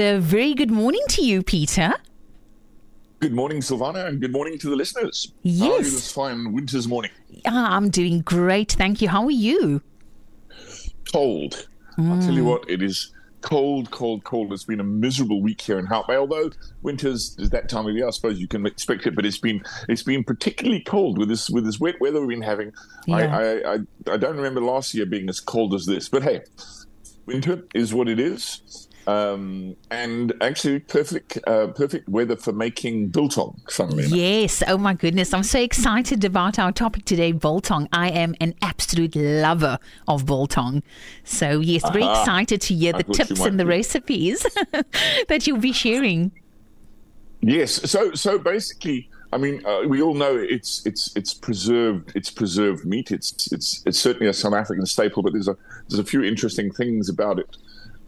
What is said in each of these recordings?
a very good morning to you, Peter. Good morning, Silvana, and good morning to the listeners. Yes. How are you this fine winter's morning? Ah, I'm doing great, thank you. How are you? Cold. I'll tell you what, it is cold, cold, cold. It's been a miserable week here in Hout Bay. Although winter's is that time of year, I suppose you can expect it. But it's been it's been particularly cold with this with this wet weather we've been having. Yeah. I, I, I I don't remember last year being as cold as this. But hey, winter is what it is. Um, and actually, perfect, uh, perfect weather for making biltong. Funnily enough. Yes. Oh my goodness. I'm so excited about our topic today, biltong. I am an absolute lover of biltong. So, yes, very Aha. excited to hear the tips and the be. recipes that you'll be sharing. Yes. So so basically, I mean, uh, we all know it's it's it's preserved it's preserved meat. It's it's it's certainly a South African staple, but there's a there's a few interesting things about it,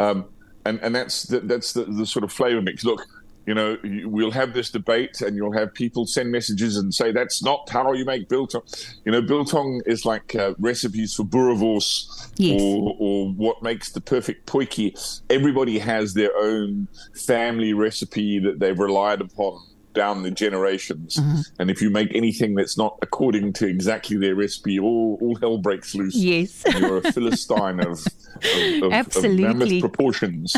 um, and and that's the, that's the, the sort of flavor mix. Look. You know, we'll have this debate, and you'll have people send messages and say that's not how you make biltong. You know, biltong is like uh, recipes for boerewors Yes. or, or what makes the perfect potjie. Everybody has their own family recipe that they've relied upon down the generations. And if you make anything that's not according to exactly their recipe, all, all hell breaks loose. Yes. You're a philistine of, of, of, Absolutely. of mammoth proportions.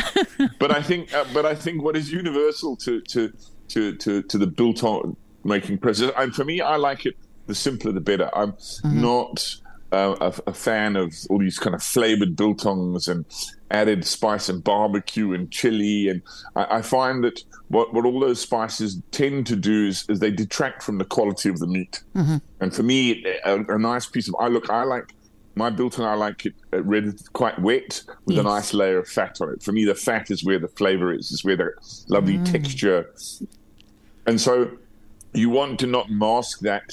but I think, uh, but I think what is universal to to to to, to the biltong making process, and for me, I like it. The simpler, the better. I'm not uh, a, a fan of all these kind of flavored biltongs and added spice and barbecue and chili. And I, I find that what, what all those spices tend to do is, is they detract from the quality of the meat. And for me, a, a nice piece of I look, I like my biltong. I like it uh, red, quite wet, with Yes. a nice layer of fat on it. For me, the fat is where the flavor is. Is where the lovely texture. And so, you want to not mask that.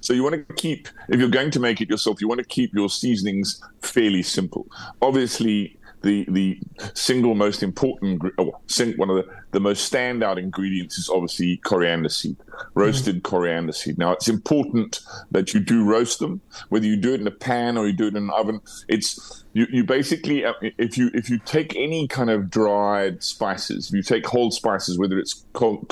So you want to keep, if you're going to make it yourself, you want to keep your seasonings fairly simple. Obviously, the the single most important, oh, sing- one of the, the most standout ingredients is obviously coriander seed, roasted coriander seed. Now, it's important that you do roast them, whether you do it in a pan or you do it in an oven. It's you, you basically uh, if you if you take any kind of dried spices, if you take whole spices, whether it's co-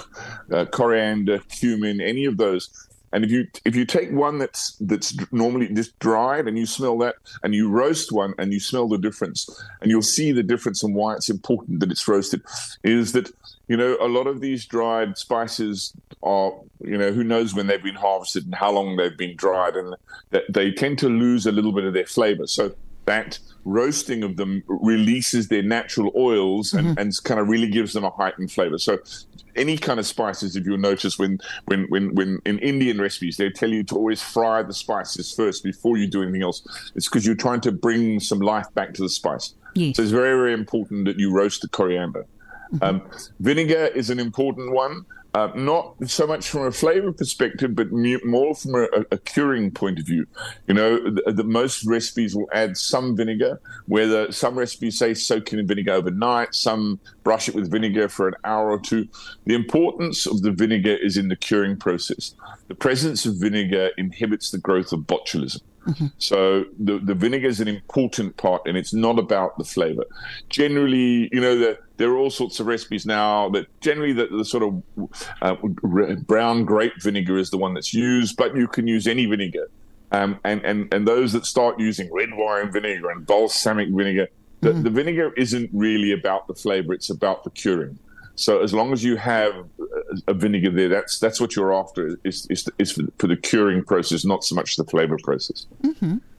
uh, coriander, cumin, any of those, and if you if you take one that's that's normally just dried and you smell that, and you roast one and you smell the difference, and you'll see the difference and why it's important that it's roasted, is that you know a lot of these dried spices are you know who knows when they've been harvested and how long they've been dried, and that they tend to lose a little bit of their flavor. So that roasting of them releases their natural oils and, mm-hmm. and kind of really gives them a heightened flavor. So any kind of spices, if you'll notice when, when, when, when in Indian recipes, they tell you to always fry the spices first before you do anything else. It's because you're trying to bring some life back to the spice. Yes. So it's very, very important that you roast the coriander. Um, vinegar is an important one, uh, not so much from a flavor perspective, but mu- more from a, a curing point of view. You know, the, the most recipes will add some vinegar, whether some recipes say soak in vinegar overnight, some brush it with vinegar for an hour or two. The importance of the vinegar is in the curing process. The presence of vinegar inhibits the growth of botulism. So the, the vinegar is an important part, and it's not about the flavor. Generally, you know, the, there are all sorts of recipes now that generally the, the sort of uh, r- brown grape vinegar is the one that's used, but you can use any vinegar. Um, and, and, and those that start using red wine vinegar and balsamic vinegar, the, the vinegar isn't really about the flavor, it's about the curing. So as long as you have a- vinegar there, that's that's what you're after is is, is for, the curing process, not so much the flavor process.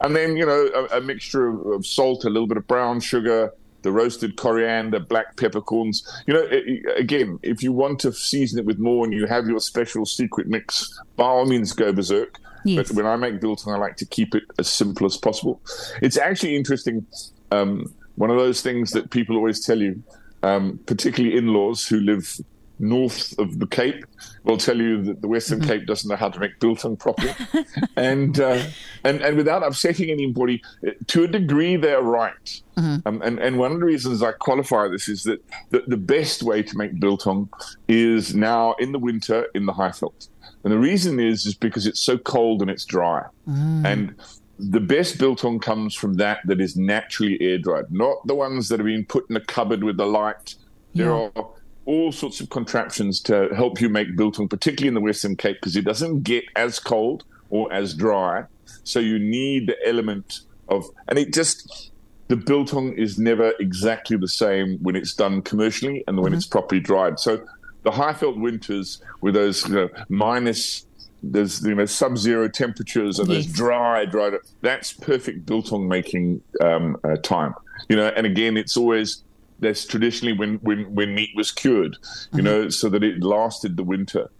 And then you know a, a mixture of, of salt, a little bit of brown sugar, the roasted coriander, black peppercorns. You know, again, if you want to season it with more and you have your special secret mix, by all means go berserk. Yes. But when I make biltong, I like to keep it as simple as possible. It's actually interesting. Um, one of those things that people always tell you, um, particularly in-laws who live north of the Cape, will tell you that the Western Cape doesn't know how to make biltong properly, and uh, and and without upsetting anybody, uh, to a degree they're right. Um, and and one of the reasons I qualify this is that the, the best way to make biltong is now in the winter in the Highveld. And the reason is is because it's so cold and it's dry. And the best biltong comes from that that is naturally air dried, not the ones that have been put in a cupboard with the light. There Yeah. are all sorts of contraptions to help you make biltong, particularly in the Western Cape, because it doesn't get as cold or as dry. So you need the element of, and it just, the biltong is never exactly the same when it's done commercially and when mm-hmm. it's properly dried. So the Highveld winters with those you know, minus there's you know sub-zero temperatures and yes. there's dry, dry. That's perfect biltong making um, uh, time. You know, and again, it's always that's traditionally when when when meat was cured. You mm-hmm. know, so that it lasted the winter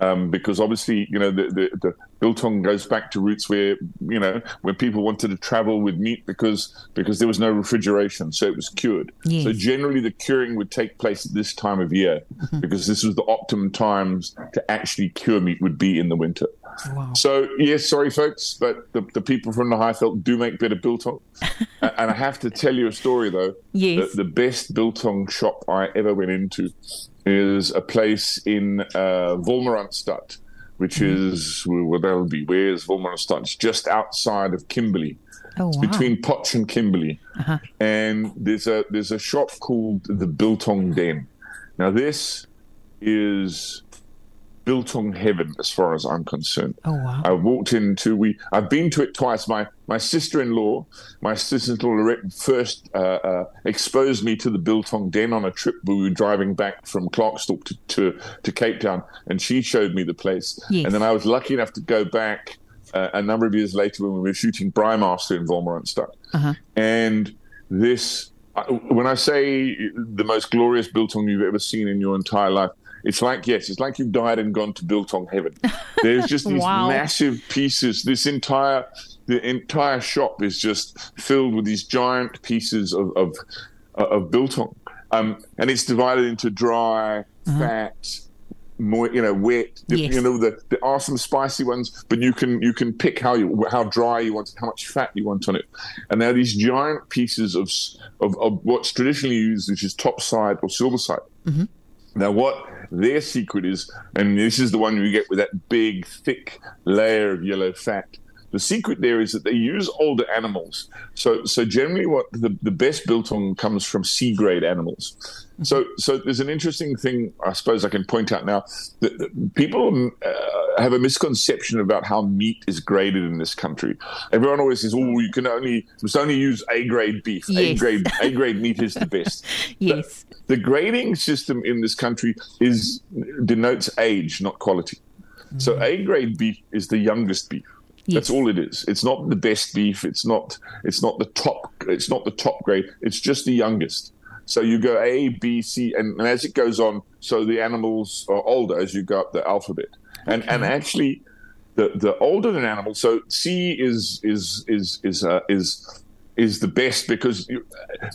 um, because obviously, you know, the, the, the, biltong goes back to roots where, you know, when people wanted to travel with meat because because there was no refrigeration, so it was cured. Yes. So generally, the curing would take place at this time of year mm-hmm. because this was the optimum times to actually cure meat would be in the winter. Wow. So yes, sorry folks, but the, the people from the Highveld do make better biltong. and I have to tell you a story though. Yes. The, the best biltong shop I ever went into is a place in uh, which mm. is well, that would be where is Wolmaransstad? It's just outside of Kimberley. Oh, wow. between Potch and Kimberley, uh-huh. and there's a there's a shop called the Biltong Den. Now this is biltong heaven as far as I'm concerned. Oh wow! I walked into we. I've been to it twice. My my sister-in-law, my sister-in-law Lorette, first uh, uh, exposed me to the biltong den on a trip we were driving back from Klerksdorp to, to, to Cape Town, and she showed me the place. Yes. And then I was lucky enough to go back uh, a number of years later when we were shooting Braaimaster in Wolmaransstad, uh-huh. and this. When I say the most glorious biltong you've ever seen in your entire life, it's like yes, it's like you've died and gone to biltong heaven. There's just these wow. massive pieces. This entire the entire shop is just filled with these giant pieces of of, of biltong, um, and it's divided into dry, uh-huh. fat, more you know wet yes. you know the, there are some spicy ones but you can you can pick how you how dry you want how much fat you want on it and there are these giant pieces of of, of what's traditionally used which is top side or silver side mm-hmm. Now what their secret is, and this is the one you get with that big, thick layer of yellow fat. The secret there is that they use older animals. So, so generally, what the, the best biltong comes from C grade animals. So, so there's an interesting thing I suppose I can point out now that, that people uh, have a misconception about how meat is graded in this country. Everyone always says, "Oh, you can only must only use A grade beef. Yes. A grade A grade meat is the best." yes. The, the, grading system in this country is denotes age, not quality. So A grade beef is the youngest beef. Yes. That's all it is. It's not the best beef. It's not. It's not the top. It's not the top grade. It's just the youngest. So you go A, B, C, and, and as it goes on, so the animals are older as you go up the alphabet. And okay. and actually, the the older an animal, so C is is is is uh, is is the best because you,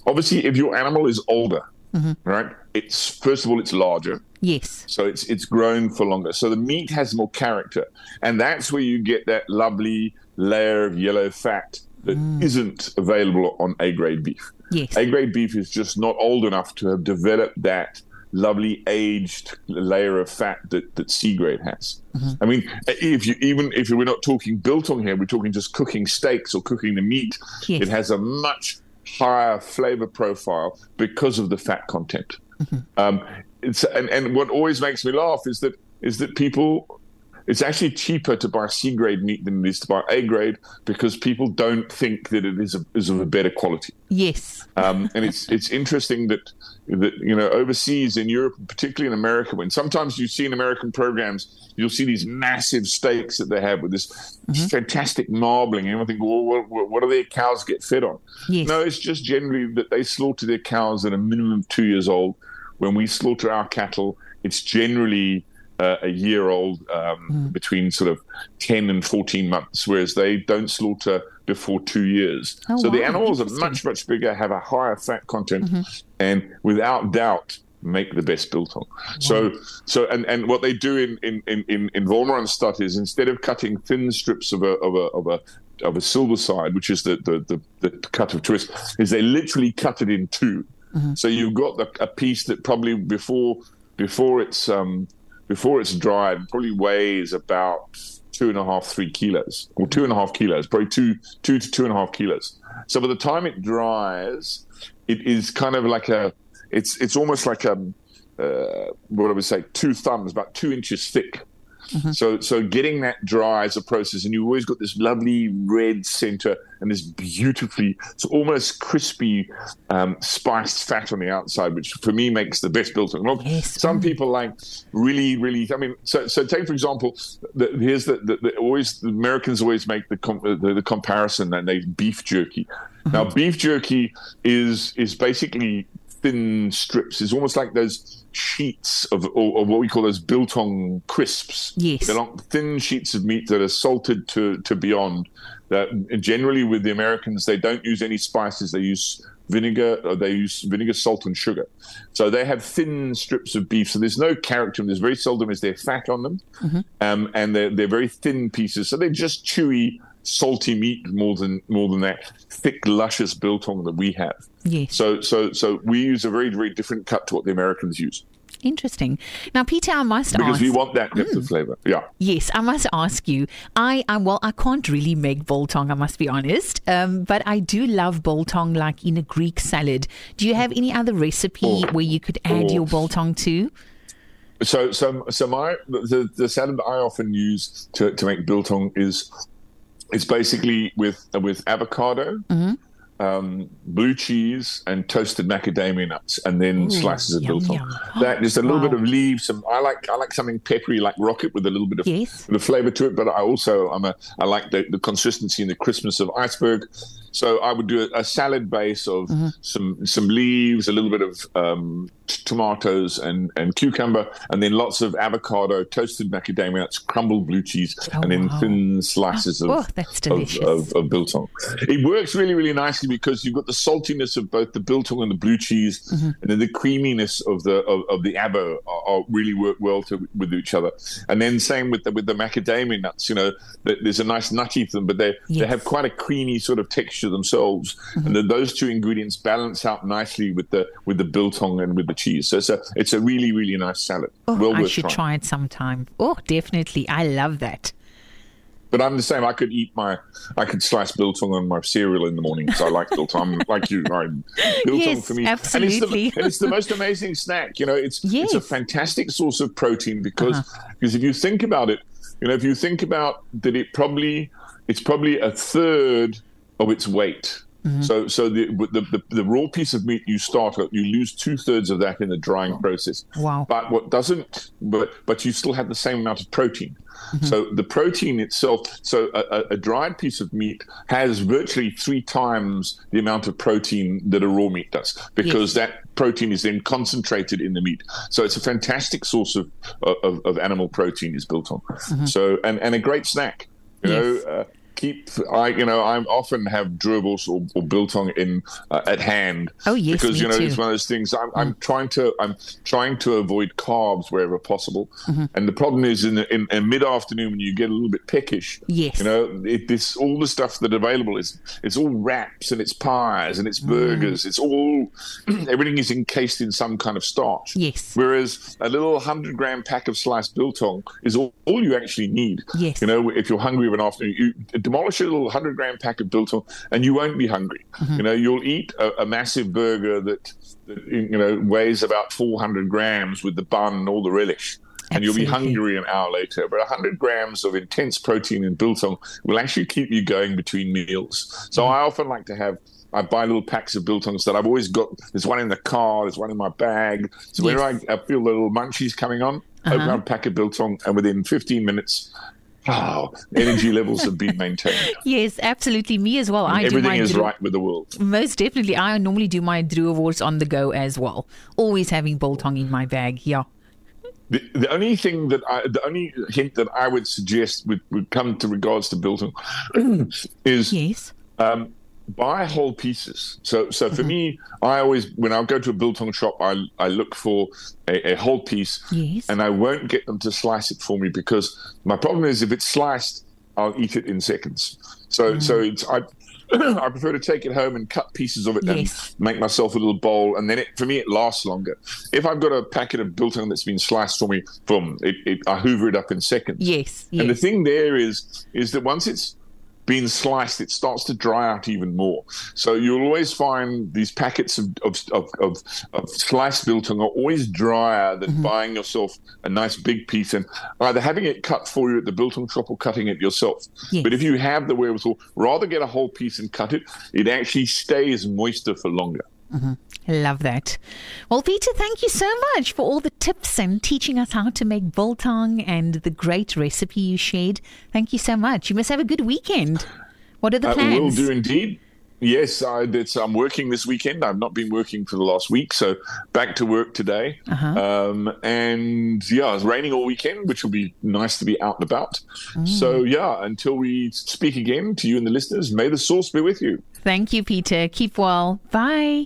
obviously if your animal is older, mm-hmm. right? It's first of all it's larger. Yes. So it's it's grown for longer. So the meat has more character, and that's where you get that lovely layer of yellow fat that mm. not available on A grade beef. Yes. A grade beef is just not old enough to have developed that lovely aged layer of fat that, that C grade has. Mm-hmm. I mean, if you even if we're not talking biltong here, we're talking just cooking steaks or cooking the meat. Yes. It has a much higher flavor profile because of the fat content. Mm-hmm. Um, it's and, and what always makes me laugh is that is that people it's actually cheaper to buy C grade meat than it is to buy A grade because people don't think that it is, a, is of a better quality. Yes. Um, and it's it's interesting that that you know overseas in Europe, particularly in America, when sometimes you see in American programs, you'll see these massive steaks that they have with this mm-hmm. fantastic marbling, and you think, well, what, what do their cows get fed on? Yes. No, it's just generally that they slaughter their cows at a minimum of two years old. When we slaughter our cattle, it's generally uh, a year old um, mm. between sort of 10 and 14 months, whereas they don't slaughter before two years. Oh, so wow. the animals are much, much bigger, have a higher fat content, mm-hmm. and without doubt, make the best biltong. Wow. So, so and, and what they do in in in in, in Wolmaransstad is instead of cutting thin strips of a of a of a of a silver side, which is the the, the, the cut of twist, is they literally cut it in 2 mm-hmm. So you've got the, a piece that probably before before it's um, before it's dried, probably weighs about two and a half, three kilos, or two and a half kilos, probably two, two to two and a half kilos. So by the time it dries, it is kind of like a, it's it's almost like a, uh, what I would say, two thumbs, about two inches thick. Mm-hmm. So, so getting that dry is a process, and you've always got this lovely red center and this beautifully, it's almost crispy, um, spiced fat on the outside, which for me makes the best biltong. Look, Yes. some Mm. people like really, really. I mean, so, so take for example, the, here's the, the, the always the Americans always make the com, the, the comparison and they beef jerky. Now, beef jerky is is basically thin strips. It's almost like those sheets of, or, or what we call those biltong crisps. Yes. They're not thin sheets of meat that are salted to, to beyond. That generally with the Americans, they don't use any spices. They use vinegar, or they use vinegar, salt, and sugar. So they have thin strips of beef. So there's no character. And there's very seldom is there fat on them, um, and they're they're very thin pieces. So they're just chewy, salty meat more than more than that thick, luscious biltong that we have. Yes. So so so we use a very very different cut to what the Americans use Interesting. Now, Peter, I must because ask. Because we want that depth of flavor. Yeah. Yes, I must ask you. I, I well, I can't really make biltong. I must be honest. Um, but I do love biltong, like in a Greek salad. Do you have any other recipe Oh. where you could add Oh. your biltong to? So, so, so my the the salad I often use to, to make biltong is it's basically with with avocado, um, blue cheese, and toasted macadamia nuts, and then slices of yum, biltong. yum. That just a little bit of leaves. Some I like I like something peppery like rocket with a little bit of Yes. the flavor to it. But I also I'm a I like the, the consistency and the crispness of iceberg. So I would do a, a salad base of Mm-hmm. some some leaves, a little bit of um, t- tomatoes and and cucumber, and then lots of avocado, toasted macadamia nuts, crumbled blue cheese, Oh, and then wow. thin slices of, Oh, of, of, of biltong. It works really really nicely because you've got the saltiness of both the biltong and the blue cheese, Mm-hmm. and then the creaminess of the of, of the avo are, are really work well to, with each other. And then same with the with the macadamia nuts. You know, there's a nice nutty to them, but they they have quite a creamy sort of texture themselves, and then those two ingredients balance out nicely with the with the biltong and with the cheese. So it's a it's a really really nice salad. Oh, well I should trying. try it sometime. Oh, definitely. I love that. But I'm the same. I could eat my, I could slice biltong on my cereal in the morning because I like biltong. I'm like you, I, biltong Yes, for me, absolutely. And it's, the, and it's the most amazing snack. You know, it's it's a fantastic source of protein because Uh-huh. because if you think about it, you know, if you think about that, it probably it's probably a third of its weight. Mm-hmm. So, so the, the the the raw piece of meat you start at, you lose two thirds of that in the drying process. Wow. But what doesn't, but but you still have the same amount of protein. Mm-hmm. So the protein itself, so a, a- dried piece of meat has virtually three times the amount of protein that a raw meat does, because that protein is then concentrated in the meat. So it's a fantastic source of of, of animal protein is biltong. So and and a great snack. You Mm-hmm. Yes. know, uh, keep I you know I often have dribbles or, or biltong in uh, at hand. Oh, yes, because you know too. it's one of those things. I'm, I'm trying to I'm trying to avoid carbs wherever possible. Mm-hmm. And the problem is in in, in mid afternoon when you get a little bit peckish. Yes. You know, it, this all the stuff that available is it's all wraps and it's pies and it's Mm. burgers. It's all everything is encased in some kind of starch. Yes. Whereas a little hundred gram pack of sliced biltong is all, all you actually need. Yes. You know, if you're hungry of an afternoon, you demolish a little hundred gram pack of biltong, and you won't be hungry. Mm-hmm. You know, you'll eat a, a massive burger that, that you know weighs about 400 grams with the bun and all the relish. And you'll be hungry an hour later. But 100 grams of intense protein in biltong will actually keep you going between meals. So Mm-hmm. I often like to have I buy little packs of biltongs that I've always got. There's one in the car. There's one in my bag. So Yes. whenever I, I feel the little munchies coming on, open Uh-huh. up a pack of biltong, and within 15 minutes, oh, energy levels have been maintained. Yes, absolutely. Me as well. I do Everything my is right with the world. Most definitely. I normally do my droëwors on the go as well. Always having biltong in my bag. Yeah. The, the only thing that I, the only hint that I would suggest would, would come to regards to biltong is Yes. um, buy whole pieces. So, so Mm-hmm. for me, I always when I go to a biltong shop, I I look for a, a whole piece, Yes. and I won't get them to slice it for me because my problem is if it's sliced, I'll eat it in seconds. So, Mm. so it's I. I prefer to take it home and cut pieces of it Yes. and make myself a little bowl, and then it, for me it lasts longer. If I've got a packet of biltong that's been sliced for me, boom, it, it, I hoover it up in seconds. Yes. And the thing there is, is that once it's being sliced, it starts to dry out even more. So you'll always find these packets of of, of, of, of sliced biltong are always drier than mm-hmm. buying yourself a nice big piece and either having it cut for you at the biltong shop or cutting it yourself. Yes. But if you have the wherewithal, rather get a whole piece and cut it. It actually stays moister for longer. Mm-hmm. Love that. Well, Peter, thank you so much for all the tips and teaching us how to make biltong and the great recipe you shared. Thank you so much. You must have a good weekend. What are the plans? I will do indeed. Yes, I, I'm working this weekend. I've not been working for the last week, so back to work today. Uh-huh. Um, and yeah, it's raining all weekend, which will be nice to be out and about. Mm. So yeah, until we speak again to you and the listeners, may the sauce be with you. Thank you, Peter. Keep well. Bye.